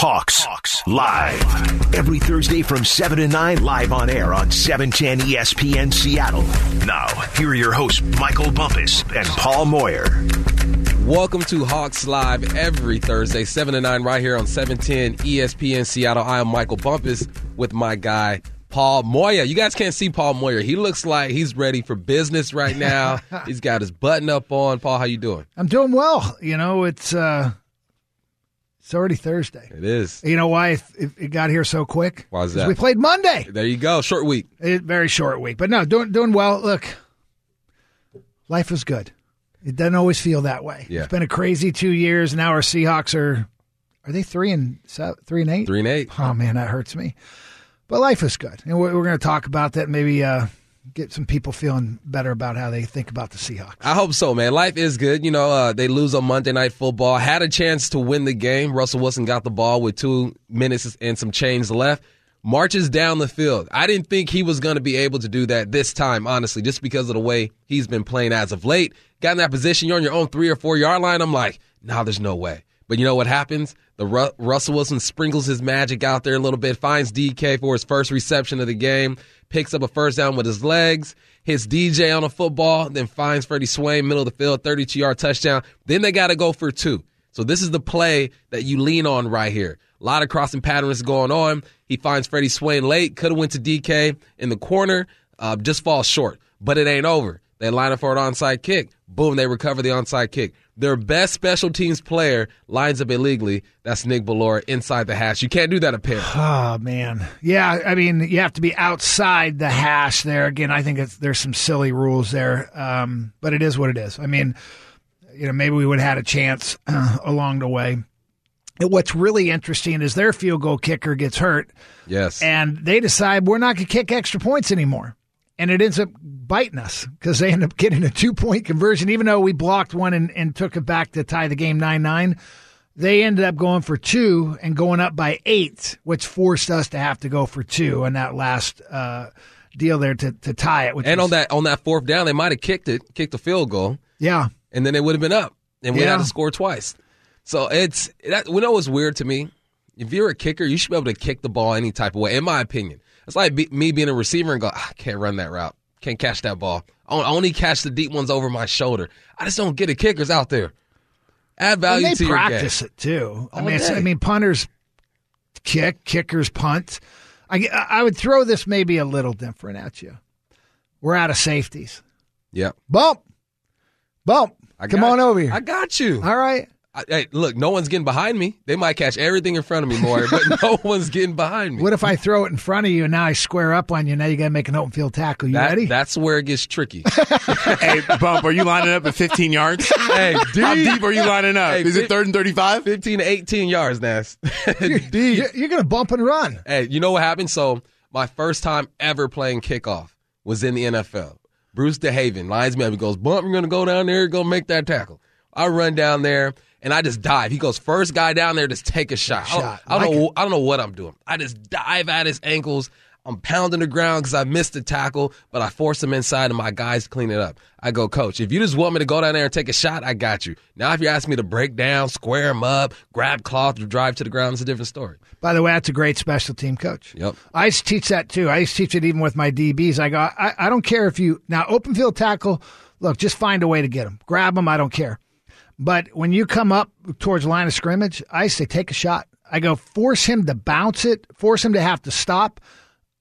Hawks, Hawks live every Thursday from 7 to 9 live on air on 710 ESPN Seattle. Now, here are your hosts Michael Bumpus and Paul Moyer. Welcome to Hawks Live every Thursday, 7 to 9, right here on 710 ESPN Seattle. I am Michael Bumpus with my guy, Paul Moyer. You guys can't see Paul Moyer. He looks like he's ready for business right now. he's got his button up on. Paul, how you doing? I'm doing well. You know, it's uh it's already Thursday. It is. You know why it, it got here so quick? Why is that? We played Monday. There you go. Short week. It, very short week, but no, doing doing well. Look, life is good. It doesn't always feel that way. Yeah. It's been a crazy two years. Now our Seahawks are are they three and seven, three and eight? Three and eight. Oh man, that hurts me. But life is good, and we're, we're going to talk about that. Maybe uh, get some people feeling better about how they think about the Seahawks. I hope so, man. Life is good. You know, uh, they lose on Monday Night Football. Had a chance to win the game. Russell Wilson got the ball with two minutes and some change left. Marches down the field. I didn't think he was going to be able to do that this time, honestly, just because of the way he's been playing as of late. Got in that position, you're on your own three or four yard line. I'm like, nah, there's no way. But you know what happens? The Ru- Russell Wilson sprinkles his magic out there a little bit, finds DK for his first reception of the game, picks up a first down with his legs, hits DJ on a football, then finds Freddie Swain, middle of the field, 32 yard touchdown. Then they got to go for two. So this is the play that you lean on right here. A lot of crossing patterns going on. He finds Freddie Swain late, could have went to DK in the corner, uh, just falls short. But it ain't over. They line up for an onside kick. Boom, they recover the onside kick. Their best special teams player lines up illegally. That's Nick Bellore inside the hash. You can't do that apparently. Oh man, yeah. I mean, you have to be outside the hash there. Again, I think it's, there's some silly rules there, um, but it is what it is. I mean, you know, maybe we would have had a chance uh, along the way. And what's really interesting is their field goal kicker gets hurt, Yes. and they decide we're not going to kick extra points anymore, and it ends up biting us because they end up getting a two point conversion, even though we blocked one and, and took it back to tie the game nine nine they ended up going for two and going up by eight, which forced us to have to go for two in that last uh, deal there to, to tie it. Which and was- on that on that fourth down, they might have kicked it, kicked a field goal, yeah, and then it would have been up, and we Yeah. had to score twice. So it's that. We know what's weird to me. If you're a kicker, you should be able to kick the ball any type of way. In my opinion, it's like be, me being a receiver and go, "Ah, I can't run that route, can't catch that ball. I only catch the deep ones over my shoulder. I just don't get the kickers out there. Add and value they to your game. practice it too. I mean, I mean, punters kick, kickers punt. I, I would throw this maybe a little different at you. We're out of safeties. Yep. Bump, bump. I Come on you. over here. I got you. All right. I, hey, look, no one's getting behind me. They might catch everything in front of me more, but no one's getting behind me. What if I throw it in front of you and now I square up on you? Now you got to make an open field tackle. You That- ready? That's where it gets tricky. hey, Bump, are you lining up at 15 yards? hey, How deep are you lining up? Hey, Is it third and 35? 15 to 18 yards, Nas. Deep. You're, you're going to bump and run. Hey, you know what happened? So, my first time ever playing kickoff was in the NFL. Bruce DeHaven lines me up. He goes, Bump, you're going to go down there, and go make that tackle. I run down there, and I just dive. He goes, First guy down there, just take a shot. I don't, Shot. I don't Like know, I don't know what I'm doing. I just dive at his ankles. I'm pounding the ground because I missed the tackle, but I force him inside, and my guys clean it up. I go, Coach, if you just want me to go down there and take a shot, I got you. Now, if you ask me to break down, square him up, grab cloth, drive to the ground, it's a different story. By the way, that's a great special team coach. Yep. I used to teach that too. I used to teach it even with my DBs. I go, I, I don't care if you now open field tackle. Look, just find a way to get them, grab them. I don't care. But when you come up towards line of scrimmage, I say take a shot. I go force him to bounce it, force him to have to stop.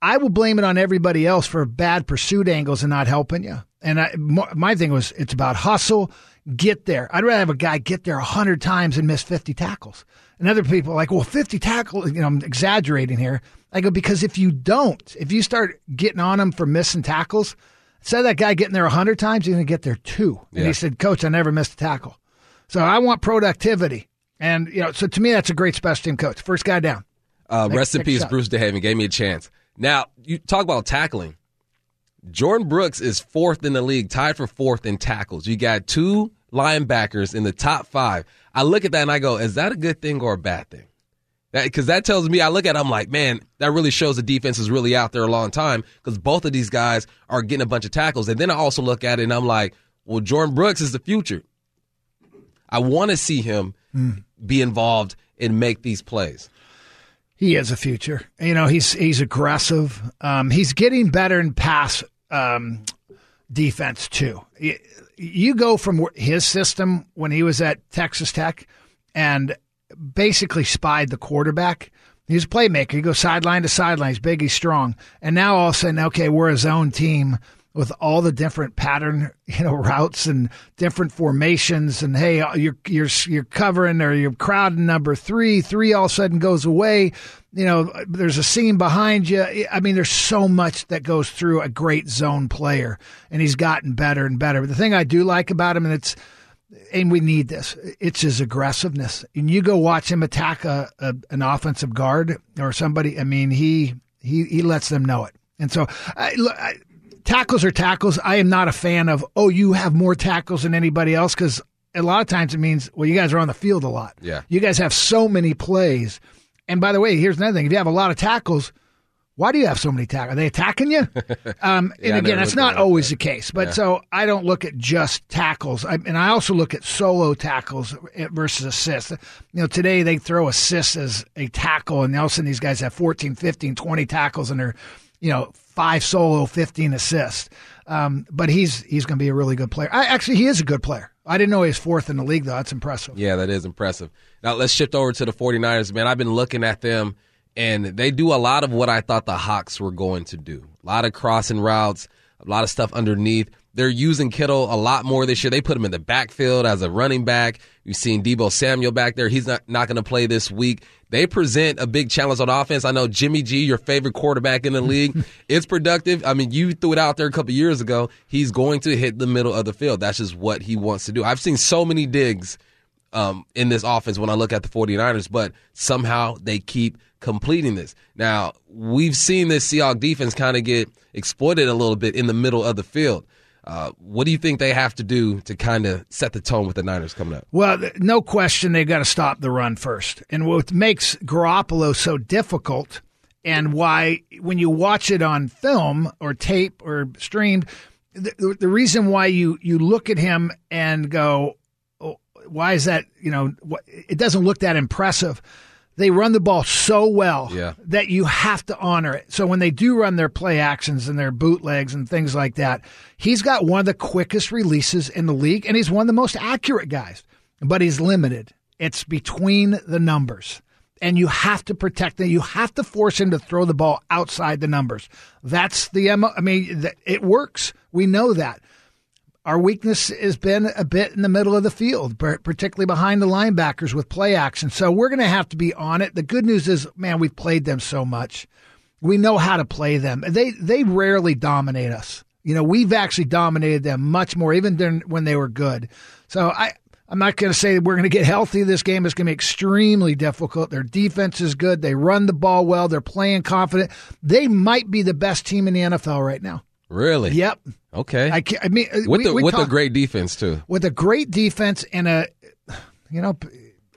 I will blame it on everybody else for bad pursuit angles and not helping you. And I, my thing was, it's about hustle, get there. I'd rather have a guy get there 100 times and miss 50 tackles. And other people are like, well, 50 tackles, you know, I'm exaggerating here. I go, because if you don't, if you start getting on him for missing tackles, instead of that guy getting there 100 times, he's going to get there two. And Yeah. he said, Coach, I never missed a tackle. So I want productivity. And, you know, so to me, that's a great special team coach. First guy down. Uh, Next- rest in peace. Bruce DeHaven gave me a chance. Now, you talk about tackling. Jordan Brooks is fourth in the league, tied for fourth in tackles. You got two linebackers in the top five. I look at that and I go, is that a good thing or a bad thing? Because that, tells me, I look at it, I'm like, man, that really shows the defense is really out there a long time because both of these guys are getting a bunch of tackles. And then I also look at it and I'm like, well, Jordan Brooks is the future. I want to see him be involved and make these plays. He has a future. You know, he's he's aggressive. Um, he's getting better in pass um, defense too. You, you go from his system when he was at Texas Tech and basically spied the quarterback. He's a playmaker. He goes sideline to sideline. He's big. He's strong. And now all of a sudden, okay, we're a zone team with all the different pattern, you know, routes and different formations. And hey, uh, you're you're you're covering or you're crowding number three. Three all of a sudden goes away. You know, there's a seam behind you. I mean, there's so much that goes through a great zone player, and he's gotten better and better. But the thing I do like about him, and it's and we need this. It's his aggressiveness. And you go watch him attack a, a, an offensive guard or somebody. I mean, he he he lets them know it. And so, I, I, tackles are tackles. I am not a fan of oh, you have more tackles than anybody else because a lot of times it means well, you guys are on the field a lot. Yeah, you guys have so many plays. And by the way, here's another thing: if you have a lot of tackles why do you have so many tackles? Are they attacking you? Um, and Yeah, I again, that's not at it always the case. But Yeah. so I don't look at just tackles. I, and I also look at solo tackles versus assists. You know, today they throw assists as a tackle, and all of a sudden these guys have 14, 15, 20 tackles, and they're, you know, five solo, 15 assists. Um, but he's he's going to be a really good player. I, actually, he is a good player. I didn't know he was fourth in the league, though. That's impressive. Yeah, that is impressive. Now let's shift over to the 49ers, man. I've been looking at them and they do a lot of what I thought the Hawks were going to do. A lot of crossing routes, a lot of stuff underneath. They're using Kittle a lot more this year. They put him in the backfield as a running back. You've seen Deebo Samuel back there. He's not, not going to play this week. They present a big challenge on offense. I know Jimmy G, your favorite quarterback in the league, it's productive. I mean, you threw it out there a couple years ago. He's going to hit the middle of the field. That's just what he wants to do. I've seen so many digs um, in this offense when I look at the 49ers, but somehow they keep completing this. Now, we've seen this Seahawks defense kind of get exploited a little bit in the middle of the field. Uh, what do you think they have to do to kind of set the tone with the Niners coming up? Well, no question they've got to stop the run first. And what makes Garoppolo so difficult and why when you watch it on film or tape or streamed, the, the- reason why you, you look at him and go, oh, why is that, you know, it doesn't look that impressive. They run the ball so well Yeah. that you have to honor it. So when they do run their play actions and their bootlegs and things like that, he's got one of the quickest releases in the league and he's one of the most accurate guys, but he's limited. It's between the numbers. And you have to protect him. You have to force him to throw the ball outside the numbers. That's the MO. I mean, it works. We know that. Our weakness has been a bit in the middle of the field, particularly behind the linebackers with play action. So we're going to have to be on it. The good news is, man, we've played them so much. We know how to play them. They they rarely dominate us. You know, we've actually dominated them much more, even when they were good. So I. I'm not going to say we're going to get healthy. This game is going to be extremely difficult. Their defense is good. They run the ball well. They're playing confident. They might be the best team in the NFL right now. Really? Yep. Okay. I, I mean, with we- the we with talk- a great defense too. with a great defense and a, you know,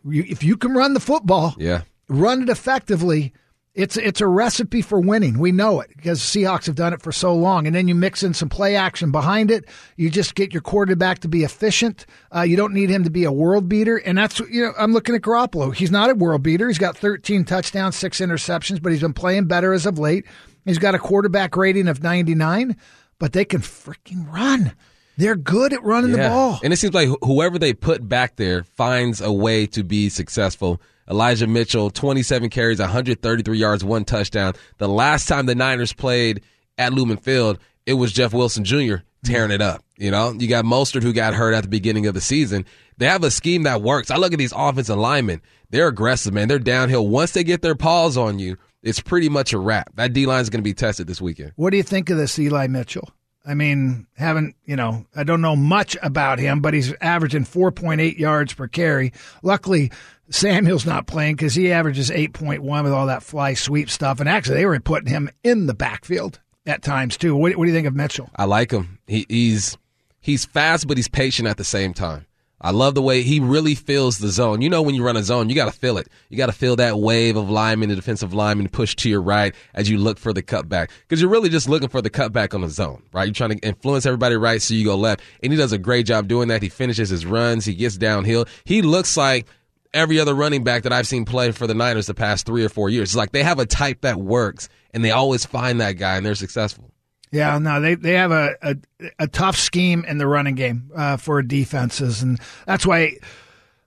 you- if you can run the football, Yeah. run it effectively, it's it's a recipe for winning. We know it because Seahawks have done it for so long. And then you mix in some play action behind it. You just get your quarterback to be efficient. Uh, you don't need him to be a world beater. And that's you know I'm looking at Garoppolo. He's not a world beater. He's got 13 touchdowns, six interceptions, but he's been playing better as of late. He's got a quarterback rating of 99, but they can freaking run. They're good at running the ball. And it seems like whoever they put back there finds a way to be successful. Elijah Mitchell, 27 carries, 133 yards, one touchdown. The last time the Niners played at Lumen Field, it was Jeff Wilson Jr. tearing it up. You know, you got Mostert who got hurt at the beginning of the season. They have a scheme that works. I look at these offensive linemen. They're aggressive, man. They're downhill. Once they get their paws on you, it's pretty much a wrap. That D line is going to be tested this weekend. What do you think of this Eli Mitchell? I mean, haven't, you know, I don't know much about him, but he's averaging 4.8 yards per carry. Luckily, Samuel's not playing because he averages 8.1 with all that fly sweep stuff. And actually, they were putting him in the backfield at times, too. What, what do you think of Mitchell? I like him. He, he's he's fast, but he's patient at the same time. I love the way he really feels the zone. You know, when you run a zone, you got to feel it. You got to feel that wave of linemen, the defensive lineman push to your right as you look for the cutback. Because you're really just looking for the cutback on the zone, right? You're trying to influence everybody right so you go left. And he does a great job doing that. He finishes his runs. He gets downhill. He looks like every other running back that I've seen play for the Niners the past three or four years. It's like they have a type that works, and they always find that guy, and they're successful. Yeah, no, they they have a a, a tough scheme in the running game uh, for defenses, and that's why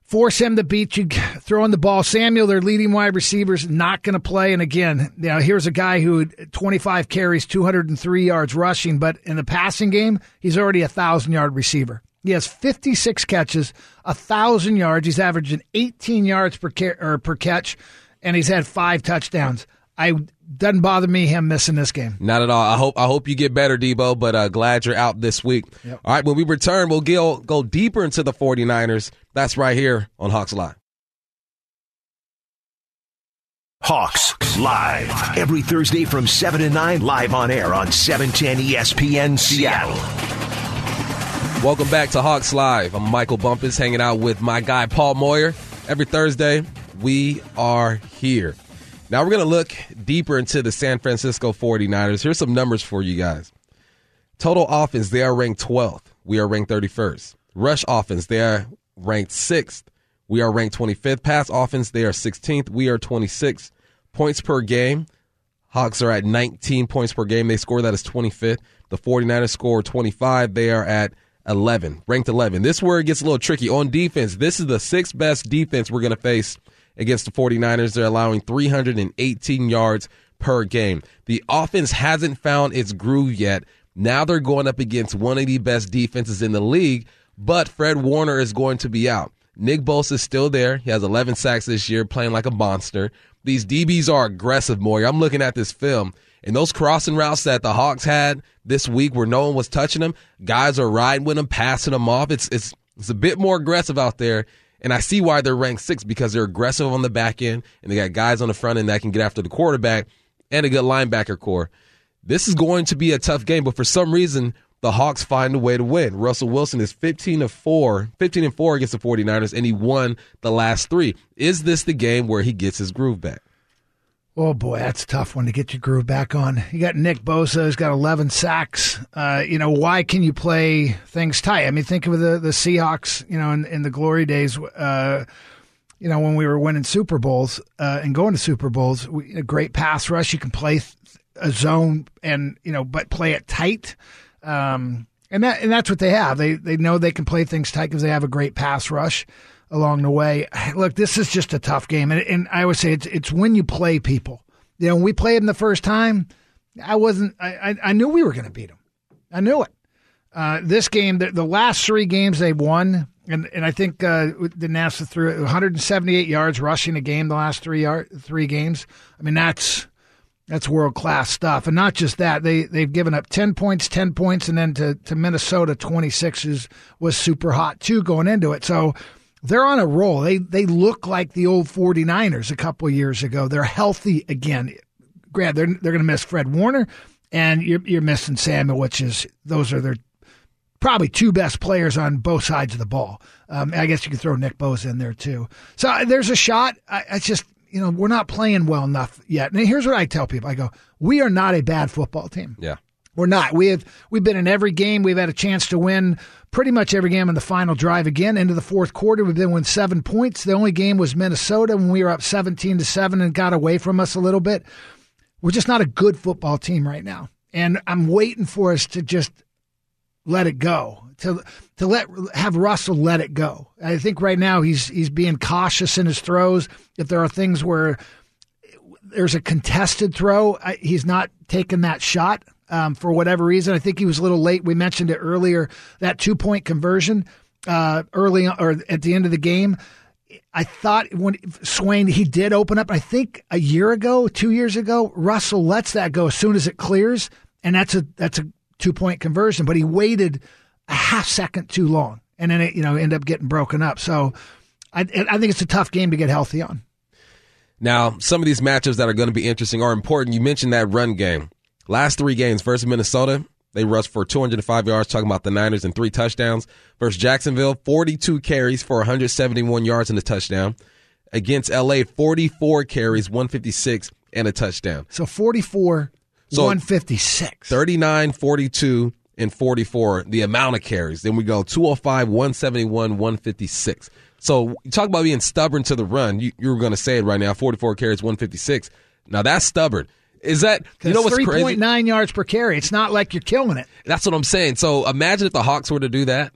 force him to beat you throwing the ball. Samuel, their leading wide receivers, not going to play. And again, you know, here's a guy who 25 carries, 203 yards rushing, but in the passing game, he's already a thousand yard receiver. He has 56 catches, a thousand yards. He's averaging 18 yards per per catch, and he's had five touchdowns. I doesn't bother me him missing this game. Not at all. I hope I hope you get better, Deebo, but uh, glad you're out this week. Yep. All right, when we return, we'll go, go deeper into the 49ers. That's right here on Hawks Live. Hawks live every Thursday from 7 to 9 live on air on 710 ESPN Seattle. Welcome back to Hawks Live. I'm Michael Bumpus hanging out with my guy Paul Moyer. Every Thursday, we are here. Now we're going to look deeper into the San Francisco 49ers. Here's some numbers for you guys. Total offense, they are ranked 12th. We are ranked 31st. Rush offense, they are ranked 6th. We are ranked 25th. Pass offense, they are 16th. We are 26th. Points per game, Hawks are at 19 points per game. They score that as 25th. The 49ers score 25. They are at 11, ranked 11. This is where it gets a little tricky. On defense, this is the sixth best defense we're going to face against the 49ers. They're allowing 318 yards per game. The offense hasn't found its groove yet. Now they're going up against one of the best defenses in the league, but Fred Warner is going to be out. Nick Bosa is still there. He has 11 sacks this year, playing like a monster. These DBs are aggressive, Moy. I'm looking at this film, and those crossing routes that the Hawks had this week, where no one was touching them, guys are riding with them, passing them off. It's it's it's a bit more aggressive out there, and I see why they're ranked six because they're aggressive on the back end, and they got guys on the front end that can get after the quarterback and a good linebacker core. This is going to be a tough game, but for some reason, the Hawks find a way to win. Russell Wilson is 15 of 4, 15 and 4 against the 49ers and he won the last 3. Is this the game where he gets his groove back? Oh boy, that's a tough one to get your groove back on. You got Nick Bosa, who's got 11 sacks. Uh, you know, why can you play things tight? I mean, think of the the Seahawks. You know, in, in the glory days. Uh, you know, when we were winning Super Bowls uh, and going to Super Bowls, we, a great pass rush. You can play th- a zone and you know, but play it tight. Um, and that and that's what they have. They they know they can play things tight because they have a great pass rush along the way. Look, this is just a tough game, and, and I would say it's it's when you play people. You know, when we played them the first time, I wasn't. I I, I knew we were going to beat them. I knew it. Uh, this game, the, the last three games they've won, and and I think uh, the NASA threw 178 yards rushing a game the last three yard, three games. I mean that's that's world class stuff, and not just that. They they've given up 10 points, 10 points, and then to to Minnesota 26 is, was super hot too going into it. So they're on a roll. They they look like the old 49ers a couple of years ago. They're healthy again. Grant, they're they're going to miss Fred Warner, and you're you're missing Samuel, which is those are their probably two best players on both sides of the ball. Um, I guess you could throw Nick Bosa in there too. So uh, there's a shot. I, I just you know we're not playing well enough yet. And here's what I tell people: I go, we are not a bad football team. Yeah. We're not. We have we've been in every game. We've had a chance to win pretty much every game in the final drive. Again, into the fourth quarter, we've been win seven points. The only game was Minnesota when we were up seventeen to seven and got away from us a little bit. We're just not a good football team right now, and I'm waiting for us to just let it go to to let have Russell let it go. I think right now he's he's being cautious in his throws. If there are things where there's a contested throw, I, he's not taking that shot um, for whatever reason. I think he was a little late. We mentioned it earlier that two point conversion uh, early or at the end of the game. I thought when Swain he did open up. I think a year ago, two years ago, Russell lets that go as soon as it clears, and that's a that's a two point conversion. But he waited a half second too long, and then it you know ended up getting broken up. So I I think it's a tough game to get healthy on. Now, some of these matchups that are going to be interesting are important. You mentioned that run game. Last three games versus Minnesota, they rushed for 205 yards, talking about the Niners, and three touchdowns. Versus Jacksonville, 42 carries for 171 yards and a touchdown. Against LA, 44 carries, 156, and a touchdown. So 44, So- 156. 39, 42, and 44, the amount of carries. Then we go 205, 171, 156. So you talk about being stubborn to the run. You, you were going to say it right now. 44 carries, 156. Now that's stubborn. Is that you know what's three crazy? point nine yards per carry. It's not like you're killing it. That's what I'm saying. So imagine if the Hawks were to do that,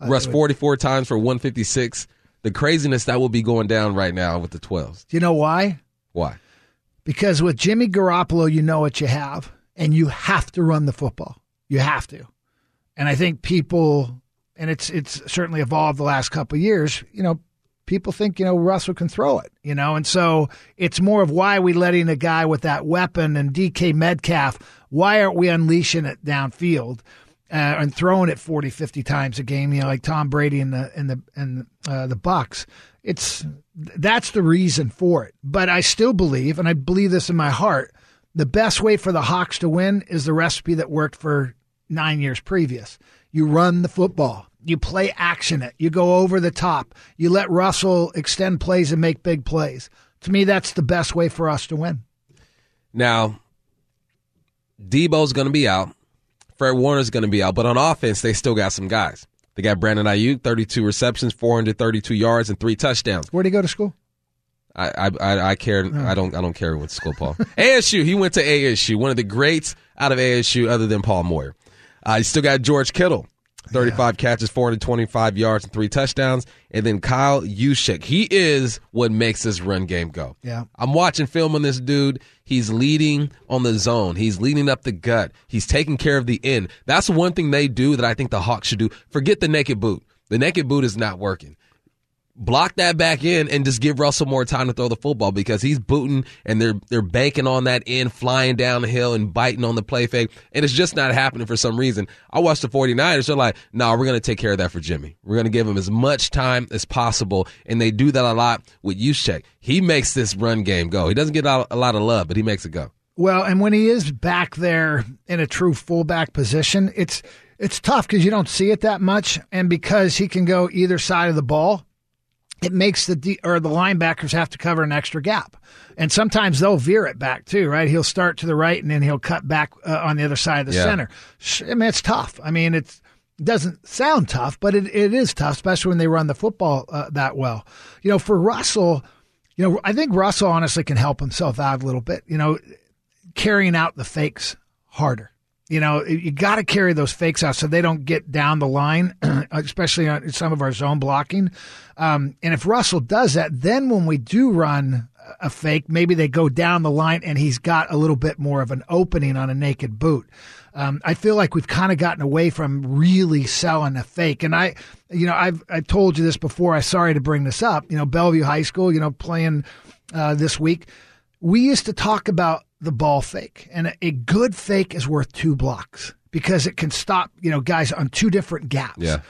rush 44 times for 156. The craziness that will be going down right now with the 12s. Do you know why? Why? Because with Jimmy Garoppolo, you know what you have, and you have to run the football. You have to. And I think people, and it's it's certainly evolved the last couple of years. You know, people think you know Russell can throw it. You know, and so it's more of why are we letting a guy with that weapon and DK Metcalf? Why aren't we unleashing it downfield? Uh, and throwing it 40, 50 times a game, you know, like Tom Brady in the and the and uh, the Bucks. It's that's the reason for it. But I still believe, and I believe this in my heart, the best way for the Hawks to win is the recipe that worked for nine years previous. You run the football. You play action it. You go over the top. You let Russell extend plays and make big plays. To me, that's the best way for us to win. Now, Deebo's going to be out. Fred Warner's going to be out. But on offense, they still got some guys. They got Brandon Aiyuk, 32 receptions, 432 yards, and three touchdowns. Where'd he go to school? I I I, care. I don't I don't care what school Paul. ASU. He went to ASU. One of the greats out of ASU, other than Paul Moyer. Uh, you still got George Kittle. 35 catches, 425 yards, and three touchdowns. And then Kyle Juszczyk. He is what makes this run game go. Yeah. I'm watching film on this dude. He's leading on the zone. He's leading up the gut. He's taking care of the end. That's one thing they do that I think the Hawks should do. Forget the naked boot. The naked boot is not working block that back in and just give Russell more time to throw the football because he's booting and they're they're banking on that end, flying down the hill and biting on the play fake. And it's just not happening for some reason. I watched the 49ers. They're like, no, we're going to take care of that for Jimmy. We're going to give him as much time as possible. And they do that a lot with Juszczyk. He makes this run game go. He doesn't get a lot of love, but he makes it go. Well, and when he is back there in a true fullback position, it's it's tough because you don't see it that much, and because he can go either side of the ball, it makes the or the linebackers have to cover an extra gap, and sometimes they'll veer it back too. Right? He'll start to the right, and then he'll cut back uh, on the other side of the Yeah. center. I mean, it's tough. I mean, it's it doesn't sound tough, but it, it is tough, especially when they run the football uh, that well. You know, for Russell, you know, I think Russell honestly can help himself out a little bit. You know, carrying out the fakes harder. You know, you got to carry those fakes out so they don't get down the line, especially on some of our zone blocking. Um, and if Russell does that, then when we do run a fake, maybe they go down the line and he's got a little bit more of an opening on a naked boot. Um, I feel like we've kind of gotten away from really selling a fake. And I, you know, I've I told you this before. I'm sorry to bring this up. You know, Bellevue High School, you know, playing uh, this week we used to talk about the ball fake, and a, good fake is worth two blocks because it can stop you know guys on two different gaps. Yeah.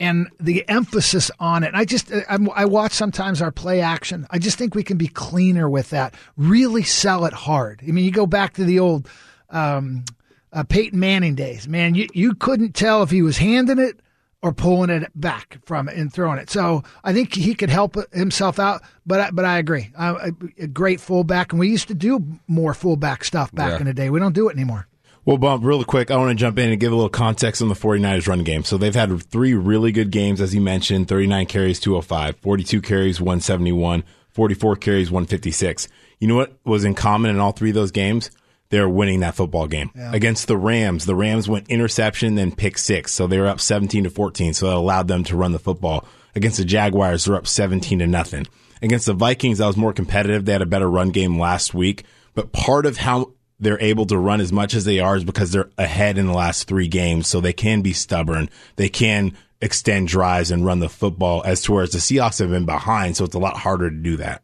And the emphasis on it, I just I, I watch sometimes our play action. I just think we can be cleaner with that. Really sell it hard. I mean, you go back to the old um, uh, Peyton Manning days, man. You you couldn't tell if he was handing it or pulling it back from it and throwing it. So I think he could help himself out. But I, but I agree, a, a great fullback, and we used to do more fullback stuff back Yeah. in the day. We don't do it anymore. Well, Bump, really quick, I want to jump in and give a little context on the 49ers run game. So they've had three really good games, as you mentioned 39 carries, 205, 42 carries, 171, 44 carries, 156. You know what was in common in all three of those games? They're winning that football game. Against the Rams, the Rams went interception, then pick six. So they were up 17 to 14. So that allowed them to run the football. Against the Jaguars, they're up 17 to nothing. Against the Vikings, that was more competitive. They had a better run game last week. But part of how they're able to run as much as they are is because they're ahead in the last three games. So they can be stubborn. They can extend drives and run the football as to whereas the Seahawks have been behind. So it's a lot harder to do that.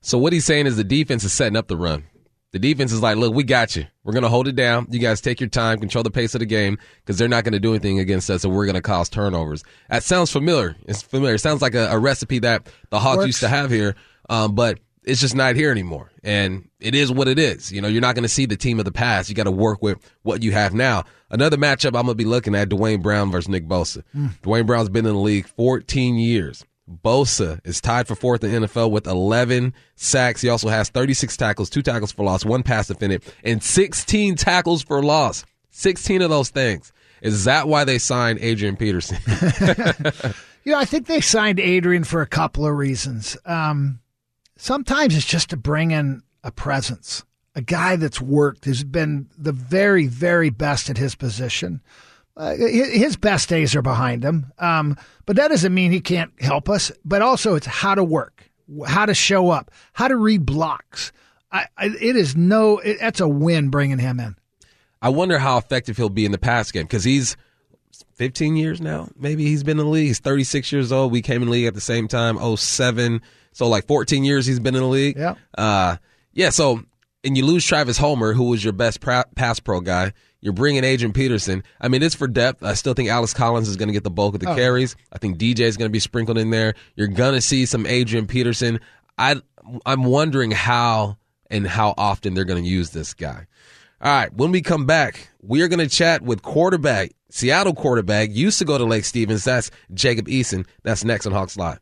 So what he's saying is the defense is setting up the run. The defense is like, look, we got you. We're going to hold it down. You guys take your time, control the pace of the game because they're not going to do anything against us, and we're going to cause turnovers. That sounds familiar. It's familiar. It sounds like a, a recipe that the Hawks Works. used to have here, um, but it's just not here anymore. And it is what it is. You know, you're not going to see the team of the past. You got to work with what you have now. Another matchup I'm going to be looking at: Duane Brown versus Nick Bosa. Duane Brown's been in the league 14 years. Bosa is tied for fourth in NFL with 11 sacks. He also has 36 tackles, two tackles for loss, one pass defended, and 16 tackles for loss. 16 of those things. Is that why they signed Adrian Peterson? You know, I think they signed Adrian for a couple of reasons. Um, sometimes it's just to bring in a presence, a guy that's worked, has been the very, very best at his position. Uh, his best days are behind him, um, but that doesn't mean he can't help us. But also, it's how to work, how to show up, how to read blocks. I, I, it is no, it, that's a win bringing him in. I wonder how effective he'll be in the pass game because he's 15 years now. Maybe he's been in the league. He's 36 years old. We came in the league at the same time, 07. So like 14 years he's been in the league. Yeah. Uh, yeah. So, and you lose Travis Homer, who was your best pass pro guy. You're bringing Adrian Peterson. I mean, it's for depth. I still think Alex Collins is going to get the bulk of the oh. carries. I think DJ is going to be sprinkled in there. You're going to see some Adrian Peterson. I, I'm wondering how and how often they're going to use this guy. All right, when we come back, we are going to chat with quarterback, Seattle quarterback, used to go to Lake Stevens. That's Jacob Eason. That's next on Hawks Live.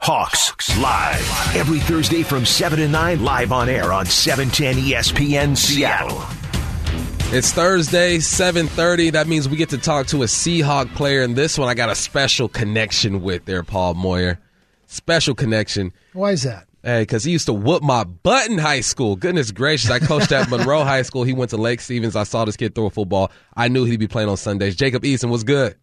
Hawks Live. Every Thursday from 7 to 9, live on air on 710 ESPN Seattle. It's Thursday, 7:30. That means we get to talk to a Seahawk player, and this one I got a special connection with there, Paul Moyer. Special connection. Why is that? Hey, because he used to whoop my butt in high school. Goodness gracious. I coached at Monroe High School. He went to Lake Stevens. I saw this kid throw a football. I knew he'd be playing on Sundays. Jacob Eason was good.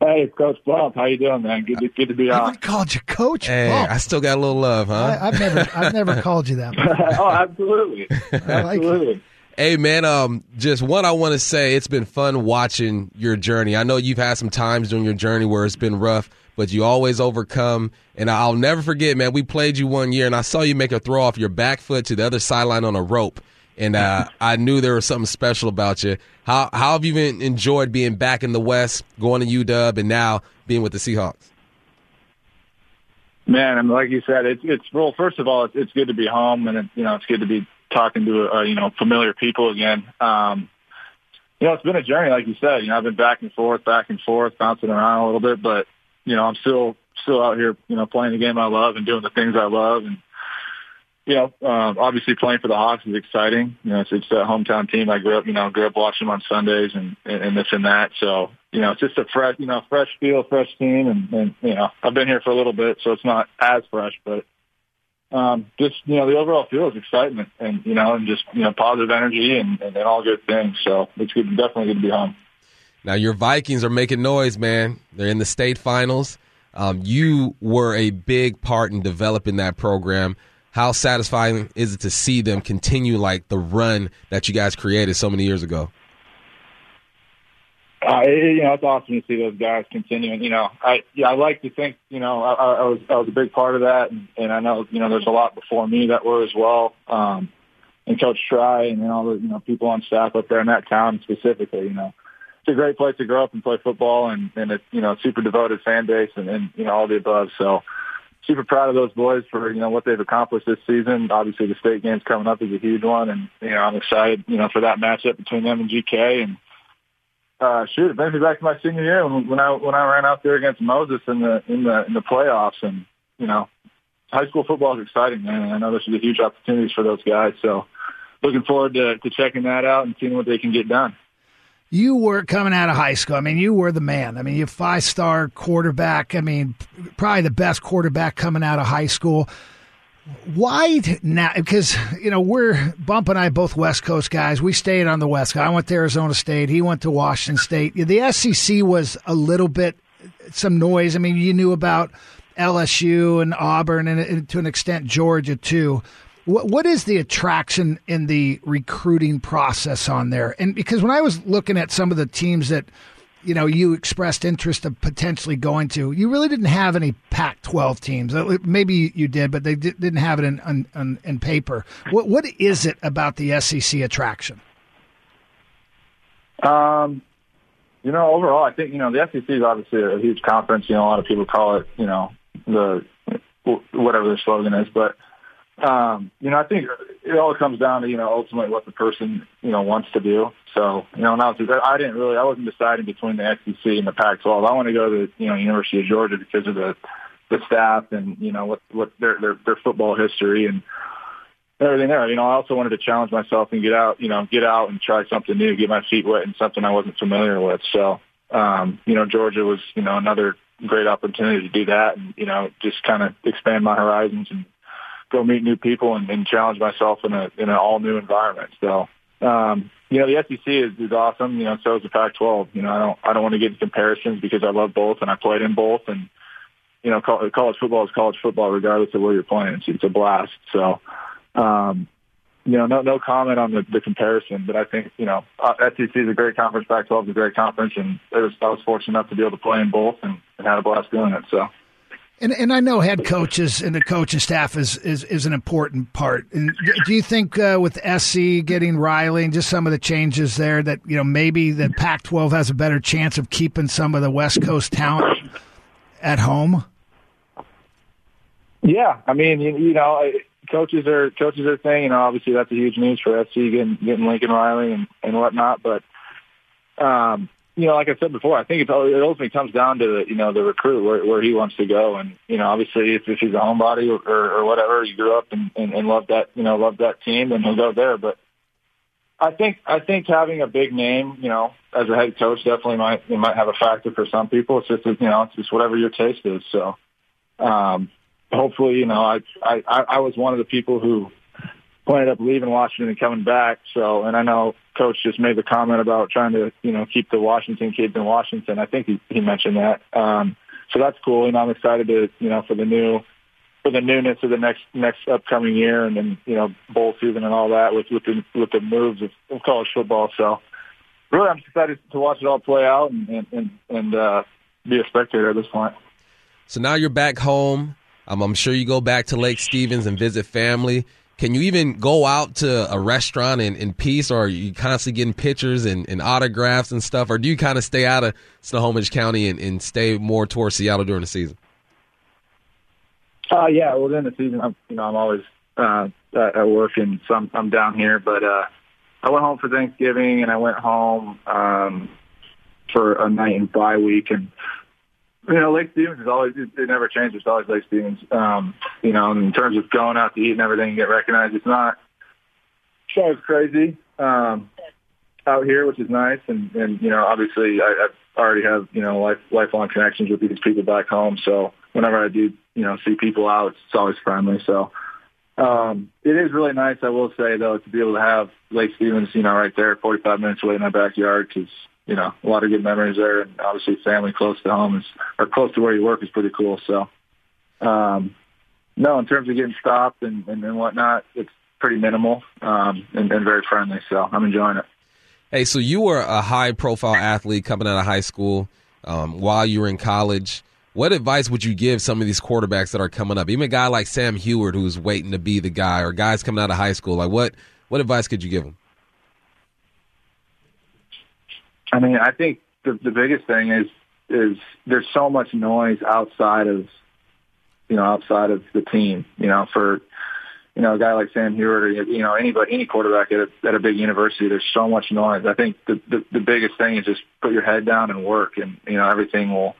Hey, Coach Bump, how you doing, man? Good to, good to be on. I called you Coach hey, Bump. I still got a little love, huh? I, have never, I've never called you that. oh, absolutely, absolutely. Like hey, man, um, just one I want to say, it's been fun watching your journey. I know you've had some times during your journey where it's been rough but you always overcome. And I'll never forget, man, we played you one year and I saw you make a throw off your back foot to the other sideline on a rope. And uh, I knew there was something special about you. How, how have you been enjoyed being back in the West, going to UW, and now being with the Seahawks? Man, I mean, like you said, it's it's well. First of all, it's, it's good to be home, and it, you know, it's good to be talking to uh, you know familiar people again. Um, you know, it's been a journey, like you said. You know, I've been back and forth, back and forth, bouncing around a little bit, but you know, I'm still still out here, you know, playing the game I love and doing the things I love. And you know, um, obviously playing for the Hawks is exciting. You know, it's, it's a hometown team. I grew up, you know, grew up watching them on Sundays and, and, and this and that. So, you know, it's just a fresh, you know, fresh feel, fresh team. And, and, you know, I've been here for a little bit, so it's not as fresh, but, um, just, you know, the overall feel is excitement and, you know, and just, you know, positive energy and, and, and all good things. So it's good, definitely good to be home. Now your Vikings are making noise, man. They're in the state finals. Um, you were a big part in developing that program. How satisfying is it to see them continue like the run that you guys created so many years ago? Uh, you know, it's awesome to see those guys continuing. You know, I yeah, I like to think, you know, I, I was I was a big part of that, and, and I know you know there's a lot before me that were as well. Um, and Coach Tri and all the you know people on staff up there in that town specifically. You know, it's a great place to grow up and play football and, and a, you know, super devoted fan base and, and, you know, all the above. So super proud of those boys for, you know, what they've accomplished this season. Obviously the state game's coming up is a huge one and, you know, I'm excited, you know, for that matchup between them and GK and, uh, shoot, it brings me back to my senior year when, when I, when I ran out there against Moses in the, in the, in the playoffs and, you know, high school football is exciting, man. I know this is a huge opportunities for those guys. So looking forward to, to checking that out and seeing what they can get done you were coming out of high school. I mean, you were the man. I mean, you five star quarterback. I mean, probably the best quarterback coming out of high school. Why now? Because you know we're Bump and I both West Coast guys. We stayed on the West. Coast. I went to Arizona State. He went to Washington State. The SEC was a little bit some noise. I mean, you knew about LSU and Auburn, and, and to an extent Georgia too. What what is the attraction in the recruiting process on there? And because when I was looking at some of the teams that you know you expressed interest of potentially going to, you really didn't have any Pac-12 teams. Uh, maybe you did, but they didn't have it in, in, in paper. What what is it about the SEC attraction? Um, you know, overall, I think you know the SEC is obviously a huge conference. You know, a lot of people call it you know the whatever the slogan is, but um, you know, I think it all comes down to, you know, ultimately what the person, you know, wants to do. So, you know, now I didn't really, I wasn't deciding between the SEC and the Pac-12. I want to go to, you know, University of Georgia because of the, the staff and, you know, what, what their, their, their football history. And, everything there. You know, I also wanted to challenge myself and get out, you know, get out and try something new, get my feet wet in something I wasn't familiar with. So, um, you know, Georgia was, you know, another great opportunity to do that and, you know, just kind of expand my horizons and go meet new people and, and challenge myself in a, in an all new environment. So, um, you know, the SEC is, is awesome. You know, so is the Pac-12. You know, I don't, I don't want to get into comparisons because I love both and I played in both and, you know, college football is college football regardless of where you're playing. It's, it's a blast. So, um, you know, no no comment on the, the comparison, but I think you know uh, SEC is a great conference, Pac-12 is a great conference, and was, I was fortunate enough to be able to play in both and, and had a blast doing it. So. And and I know head coaches and the coaching staff is is, is an important part. And do you think uh, with SC getting Riley and just some of the changes there that you know maybe the Pac-12 has a better chance of keeping some of the West Coast talent at home? Yeah, I mean, you, you know, coaches are coaches are thing. You know, obviously that's a huge news for SC getting getting Lincoln Riley and and whatnot. But um, you know, like I said before, I think it, ultimately comes down to the you know the recruit where where he wants to go. And you know, obviously if, if he's a homebody or, or, or whatever, you grew up and, and and love that you know love that team, then he'll go there. But I think I think having a big name, you know, as a head coach definitely might it might have a factor for some people. It's just you know it's just whatever your taste is. So. Um, hopefully, you know, I, I, I was one of the people who ended up leaving Washington and coming back. So, and I know coach just made the comment about trying to, you know, keep the Washington kids in Washington. I think he, he mentioned that. Um, so that's cool. And I'm excited to, you know, for the new, for the newness of the next, next upcoming year and then, you know, bowl season and all that with, with the, with the moves of, of college football. So really, I'm excited to watch it all play out and, and, and, and uh, be a spectator at this point. So now you're back home um, I'm sure you go back to Lake Stevens and visit family. Can you even go out to a restaurant in, in peace, or are you constantly getting pictures and, and autographs and stuff, or do you kind of stay out of Snohomish County and, and stay more towards Seattle during the season? Uh, yeah, well, during the season, I'm you know I'm always uh, at work, and so I'm, I'm down here. But uh, I went home for Thanksgiving, and I went home um, for a night in bye week, and you know, Lake Stevens is always, it, it never changes. It's always Lake Stevens. Um, you know, in terms of going out to eat and everything and get recognized, it's not, it's always crazy, um, out here, which is nice. And, and, you know, obviously I, I already have, you know, life, lifelong connections with these people back home. So whenever I do, you know, see people out, it's, always friendly. So, um, it is really nice, I will say, though, to be able to have Lake Stevens, you know, right there, 45 minutes away in my backyard, because you know, a lot of good memories there, and obviously family close to home is or close to where you work is pretty cool. So, um, no, in terms of getting stopped and, and, and whatnot, it's pretty minimal um, and, and very friendly. So I'm enjoying it. Hey, so you were a high profile athlete coming out of high school um, while you were in college. What advice would you give some of these quarterbacks that are coming up? Even a guy like Sam Huard who's waiting to be the guy, or guys coming out of high school. Like what what advice could you give them? I mean, I think the the biggest thing is is there's so much noise outside of you know outside of the team. You know, for you know a guy like Sam Huard or you know anybody any quarterback at a, at a big university, there's so much noise. I think the, the the biggest thing is just put your head down and work, and you know everything will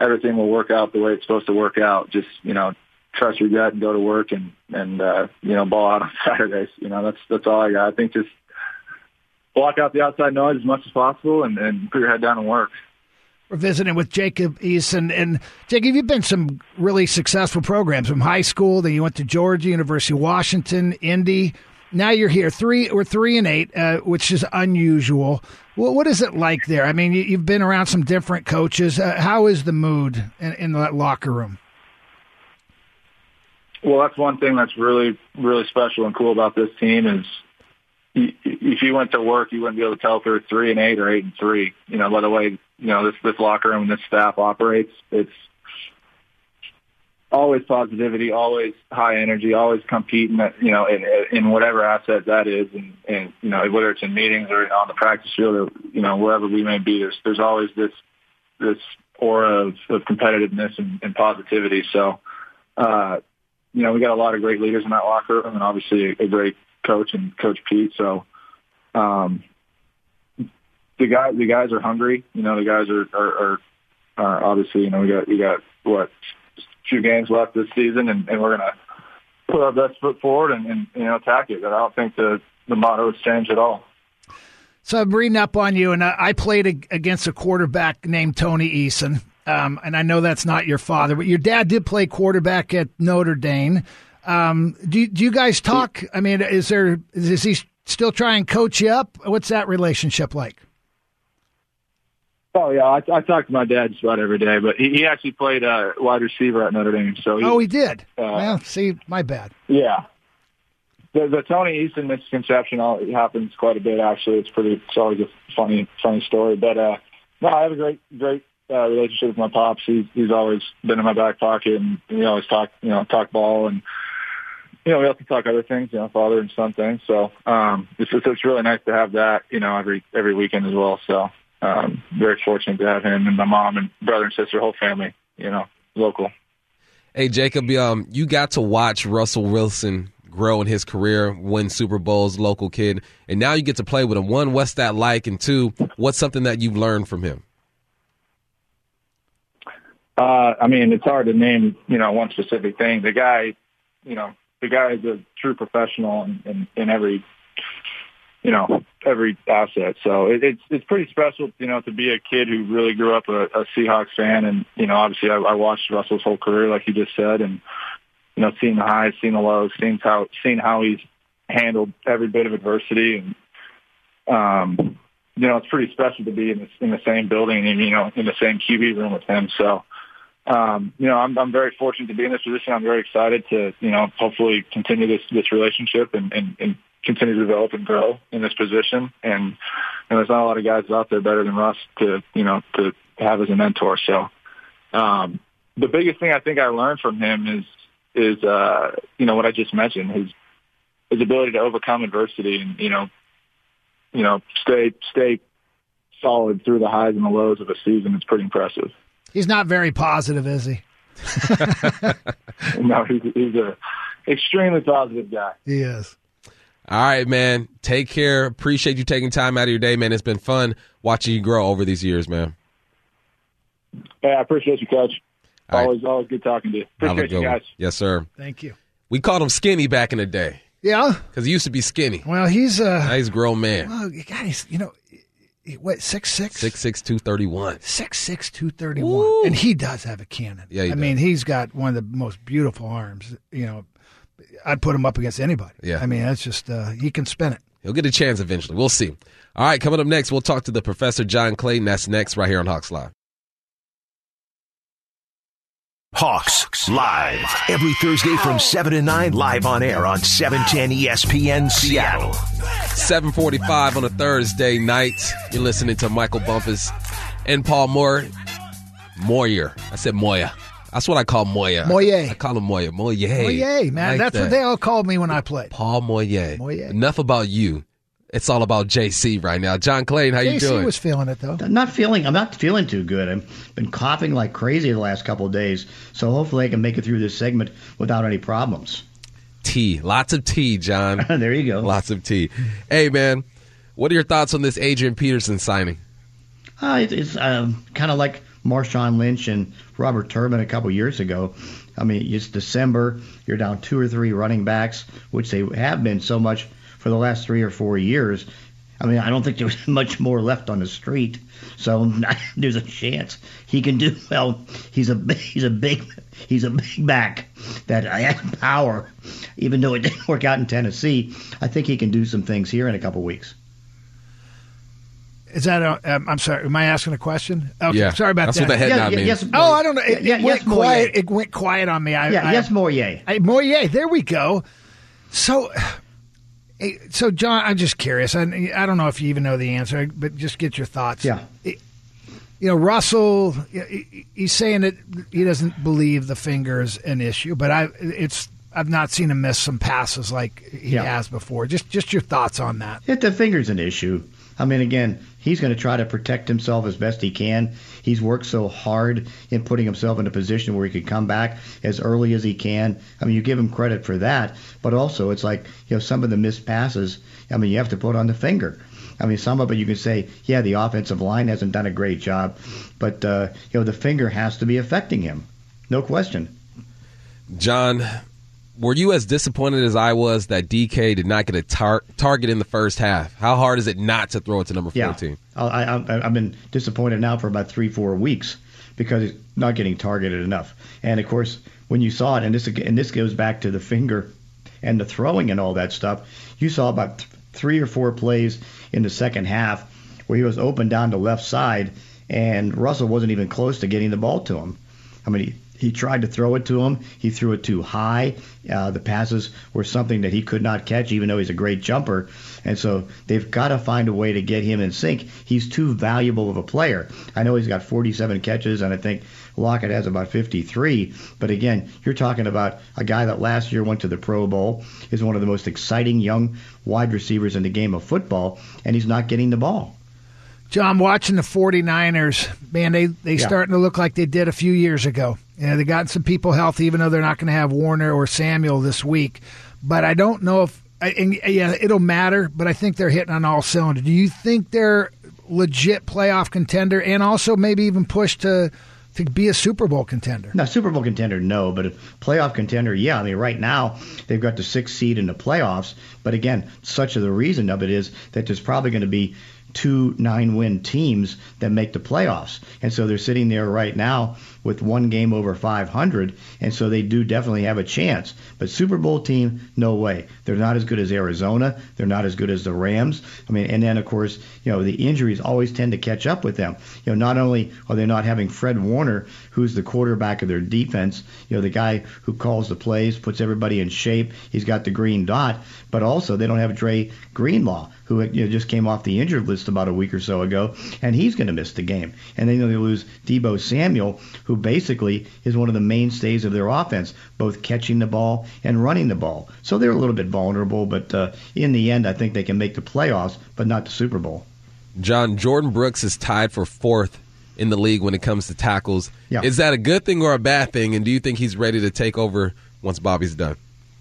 everything will work out the way it's supposed to work out. Just you know trust your gut and go to work and and uh, you know ball out on Saturdays. You know that's that's all I got. I think just block out the outside noise as much as possible and, and put your head down and work. We're visiting with Jacob Eason. And Jacob, you've been some really successful programs from high school, then you went to Georgia, University of Washington, Indy. Now you're here, three or three and eight, uh, which is unusual. Well, what is it like there? I mean, you, have been around some different coaches. Uh, how is the mood in, in that locker room? Well, that's one thing that's really, really special and cool about this team is if you went to work, you wouldn't be able to tell if they're three and eight or eight and three. You know, by the way, you know this this locker room and this staff operates. It's always positivity, always high energy, always competing. You know, in, in whatever asset that is, and, and you know whether it's in meetings or on the practice field or you know wherever we may be. There's there's always this this aura of, of competitiveness and, and positivity. So, uh, you know, we got a lot of great leaders in that locker room, and obviously a, great coach and Coach Pete. So um, the guy the guys are hungry. You know, the guys are are, are, are obviously you know we got we got what two games left this season, and, and we're gonna put our best foot forward and, and you know attack it. But I don't think the the motto has changed at all. So I'm reading up on you, and I played against a quarterback named Tony Eason. Um, and I know that's not your father, but your dad did play quarterback at Notre Dame. Um, do, do you guys talk? I mean, is there is he still trying to coach you up? What's that relationship like? Oh yeah, I, I talk to my dad just about every day, but he, he actually played uh, wide receiver at Notre Dame. So he, oh, he did. Uh, well, see, my bad. Yeah, the, the Tony Eason misconception all, happens quite a bit. Actually, it's pretty. It's always a funny, funny story. But uh, no, I have a great, great uh, relationship with my pops. He's he's always been in my back pocket, and we always talk, you know, talk ball, and you know, we also talk other things, you know, father and son things. So um, it's it's, it's really nice to have that, you know, every every weekend as well. So um, very fortunate to have him and my mom and brother and sister, whole family, you know, local. Hey Jacob, um, you got to watch Russell Wilson grow in his career, win Super Bowls, local kid, and now you get to play with him. One, what's that like? And two, what's something that you've learned from him? Uh, I mean, it's hard to name, you know, one specific thing. The guy, you know, the guy is a true professional in, in, in every, you know, every asset. So it, it's it's pretty special, you know, to be a kid who really grew up a, a Seahawks fan, and you know, obviously I, I watched Russell's whole career, like you just said, and you know, seeing the highs, seeing the lows, seeing how seeing how he's handled every bit of adversity, and um, you know, it's pretty special to be in the, in the same building and you know in the same QB room with him. So um, you know, I'm, I'm very fortunate to be in this position. I'm very excited to, you know, hopefully continue this, this relationship and, and, and continue to develop and grow in this position. And, and there's not a lot of guys out there better than Russ to, you know, to have as a mentor. So, um, the biggest thing I think I learned from him is, is, uh, you know, what I just mentioned, his, his ability to overcome adversity and, you know, you know, stay, stay solid through the highs and the lows of a season. It's pretty impressive. He's not very positive, is he? no, he's, he's a extremely positive guy. He is. All right, man. Take care. Appreciate you taking time out of your day, man. It's been fun watching you grow over these years, man. Hey, I appreciate you, Coach. always, right. always good talking to you. Appreciate you guys. Yes, sir. Thank you. We called him skinny back in the day. Yeah, because he used to be skinny. Well, he's a now he's a grown man. Well, guys, you know, what six six six six two thirty one six six two thirty one, and he does have a cannon. Yeah, I does. mean he's got one of the most beautiful arms. You know, I'd put him up against anybody. Yeah, I mean that's just uh, he can spin it. He'll get a chance eventually. We'll see. All right, coming up next, we'll talk to the professor John Clayton. That's next, right here on Hawks Live. Hawks live every Thursday from 7 to 9 live on air on 710 ESPN Seattle. 745 on a Thursday night. You're listening to Michael Bumpus and Paul Moore. Moyer. I said Moya. That's what I call Moya. Moyer. I call him Moya. Moyer. Moyer, man. Like That's that. what they all called me when I played. Paul Moyer. Moyer. Enough about you. It's all about JC right now. John Clayton, how JC you doing? JC was feeling it though. not feeling. I'm not feeling too good. I've been coughing like crazy the last couple of days. So hopefully I can make it through this segment without any problems. Tea, lots of tea, John. there you go. Lots of tea. Hey, man, what are your thoughts on this Adrian Peterson signing? Uh, it, it's um, kind of like Marshawn Lynch and Robert Turbin a couple years ago. I mean, it's December. You're down two or three running backs, which they have been so much for the last three or four years. I mean, I don't think there's much more left on the street, so there's a chance he can do well. He's a he's a big he's a big back that has power. Even though it didn't work out in Tennessee, I think he can do some things here in a couple weeks. Is that a, um, I'm sorry. Am I asking a question? Okay, yeah. Sorry about That's that. what the head yeah, yeah, Yes, oh, I don't know. It, yeah, it went yes, quiet. It went quiet on me. I, yeah, I, yes, Moyer. I, Moyer. There we go. So so, John, I'm just curious. I, I don't know if you even know the answer, but just get your thoughts. Yeah. you know, Russell, he's saying that he doesn't believe the finger is an issue, but I, it's I've not seen him miss some passes like he yeah. has before. Just just your thoughts on that. If the finger's an issue, I mean, again, he's going to try to protect himself as best he can. He's worked so hard in putting himself in a position where he could come back as early as he can. I mean, you give him credit for that, but also it's like you know some of the missed passes. I mean, you have to put on the finger. I mean, some of it you can say, yeah, the offensive line hasn't done a great job, but uh, you know the finger has to be affecting him, no question. John, were you as disappointed as I was that DK did not get a tar- target in the first half? How hard is it not to throw it to number Yeah, 14? I, I, I've been disappointed now for about three, four weeks because he's not getting targeted enough. And of course, when you saw it, and this and this goes back to the finger and the throwing and all that stuff, you saw about th- three or four plays in the second half where he was open down the left side, and Russell wasn't even close to getting the ball to him. I mean, he, tried to throw it to him. He threw it too high. Uh, the passes were something that he could not catch, even though he's a great jumper. And so they've got to find a way to get him in sync. He's too valuable of a player. I know he's got 47 catches, and I think Lockett has about 53. But again, you're talking about a guy that last year went to the Pro Bowl, is one of the most exciting young wide receivers in the game of football, and he's not getting the ball. John, watching the 49ers, man, they they Yeah. starting to look like they did a few years ago. You know, they got some people healthy, even though they're not going to have Warner or Samuel this week. But I don't know if, and yeah, it'll matter. But I think they're hitting on all cylinders. Do you think they're legit playoff contender, and also maybe even push to to be a Super Bowl contender? Now, Super Bowl contender, no, but a playoff contender, yeah. I mean, right now they've got the sixth seed in the playoffs, but again, such of the reason of it is that there's probably going to be two nine-win teams that make the playoffs, and so they're sitting there right now with one game over 500, and so they do definitely have a chance. But Super Bowl team, no way. They're not as good as Arizona. They're not as good as the Rams. I mean, and then of course, you know, the injuries always tend to catch up with them. You know, not only are they not having Fred Warner, who's the quarterback of their defense, you know, the guy who calls the plays, puts everybody in shape. He's got the green dot, but also they don't have Dre Greenlaw, who you know, just came off the injured list about a week or so ago, and he's going to miss the game. And then they lose Deebo Samuel, who basically is one of the mainstays of their offense, both catching the ball and running the ball. So they're a little bit vulnerable, but uh, in the end, I think they can make the playoffs, but not the Super Bowl. John, Jordyn Brooks is tied for fourth in the league when it comes to tackles. Yeah. Is that a good thing or a bad thing? And do you think he's ready to take over once Bobby's done?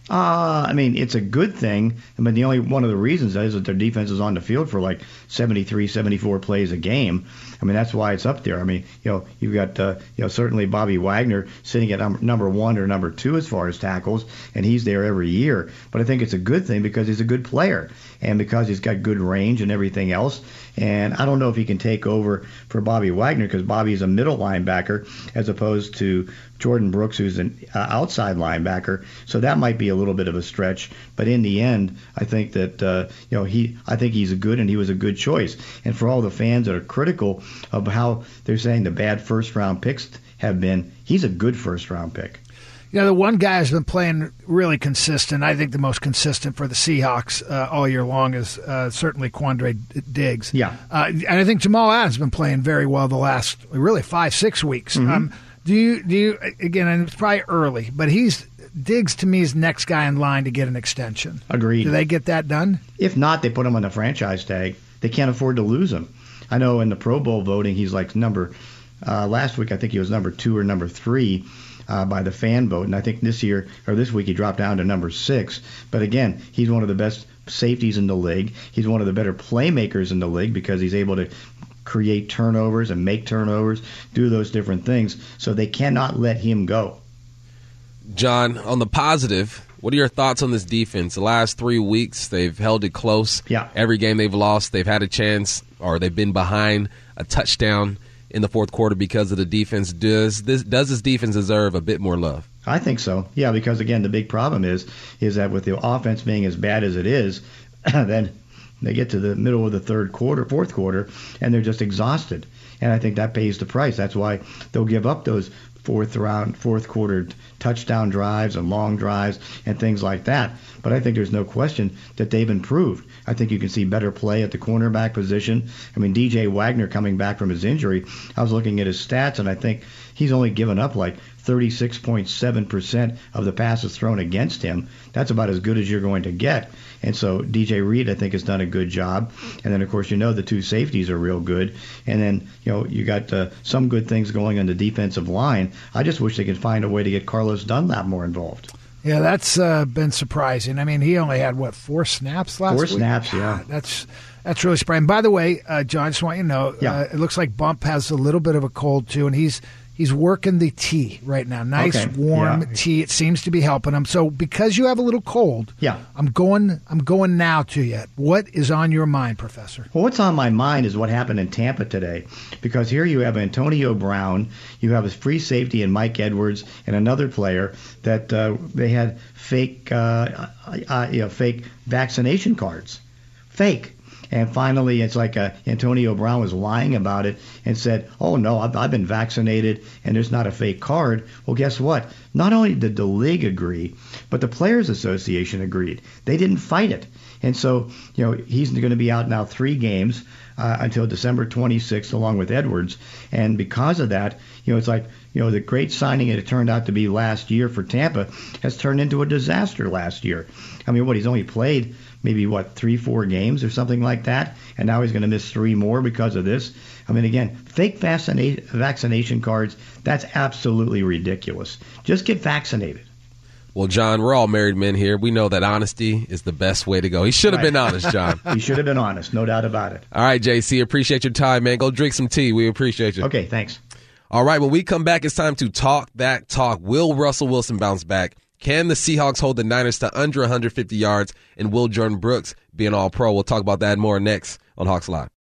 Uh, I mean, it's a good thing. I mean, the only one of the reasons is that their defense is on the field for like 73, 74 plays a game. I mean, that's why it's up there. I mean, you know, you've got, uh, you know, certainly Bobby Wagner sitting at num- number one or number two as far as tackles, and he's there every year. But I think it's a good thing because he's a good player and because he's got good range and everything else. And I don't know if he can take over for Bobby Wagner because Bobby's a middle linebacker as opposed to Jordyn Brooks, who's an uh, outside linebacker. So that might be a little bit of a stretch. But in the end, I think that uh, you know he, I think he's a good and he was a good choice. And for all the fans that are critical of how they're saying the bad first round picks have been, he's a good first round pick. You know, the one guy who's been playing really consistent, I think the most consistent for the Seahawks uh, all year long is uh, certainly Quandre Diggs. Yeah. Uh, and I think Jamal Adams has been playing very well the last really five, six weeks. Mm-hmm. Um, do you, do you, again, and it's probably early, but he's, Diggs to me is next guy in line to get an extension. Agreed. Do they get that done? If not, they put him on the franchise tag. They can't afford to lose him. I know in the Pro Bowl voting, he's like number. Uh, last week, I think he was number two or number three uh, by the fan vote, and I think this year or this week he dropped down to number six. But again, he's one of the best safeties in the league. He's one of the better playmakers in the league because he's able to create turnovers and make turnovers, do those different things. So they cannot let him go. John, on the positive, what are your thoughts on this defense? The last three weeks, they've held it close. Yeah. Every game they've lost, they've had a chance, or they've been behind a touchdown in the fourth quarter because of the defense. Does this does this defense deserve a bit more love? I think so. Yeah, because again, the big problem is is that with the offense being as bad as it is, then they get to the middle of the third quarter, fourth quarter, and they're just exhausted. And I think that pays the price. That's why they'll give up those fourth round, fourth quarter touchdown drives and long drives and things like that. But I think there's no question that they've improved. I think you can see better play at the cornerback position. I mean, DJ Wagner coming back from his injury, I was looking at his stats, and I think he's only given up like 36.7% of the passes thrown against him. That's about as good as you're going to get. And so DJ Reed, I think, has done a good job. And then, of course, you know the two safeties are real good. And then, you know, you got uh, some good things going on the defensive line. I just wish they could find a way to get Carlos Dunlap more involved. Yeah, that's uh, been surprising. I mean, he only had what four snaps last Four week? snaps, yeah. That's that's really surprising. By the way, uh, John, I just want you to know, Yeah. uh, it looks like Bump has a little bit of a cold too, and he's He's working the tea right now. Nice Okay, warm yeah. tea. It seems to be helping him. So because you have a little cold, Yeah. I'm going. I'm going now to you. What is on your mind, Professor? Well, what's on my mind is what happened in Tampa today, because here you have Antonio Brown, you have his free safety and Mike Edwards, and another player that uh, they had fake, uh, uh, you know, fake vaccination cards, fake. And finally, it's like uh, Antonio Brown was lying about it and said, "Oh no, I've, I've been vaccinated, and there's not a fake card." Well, guess what? Not only did the league agree, but the Players Association agreed. They didn't fight it, and so you know he's going to be out now three games uh, until December 26th, along with Edwards. And because of that, you know, it's like you know the great signing it turned out to be last year for Tampa has turned into a disaster last year. I mean, what he's only played maybe what three, four games or something like that, and now he's going to miss three more because of this. I mean, again, fake vaccina- vaccination cards. That's absolutely ridiculous. Just get vaccinated. Well, John, we're all married men here. We know that honesty is the best way to go. He should have been honest, John. He should have been honest, no doubt about it. All right, JC, appreciate your time, man. Go drink some tea. We appreciate you. Okay, thanks. All right, when we come back, it's time to talk that talk. Will Russell Wilson bounce back? Can the Seahawks hold the Niners to under 150 yards? And will Jordyn Brooks be an all pro? We'll talk about that more next on Hawks Live.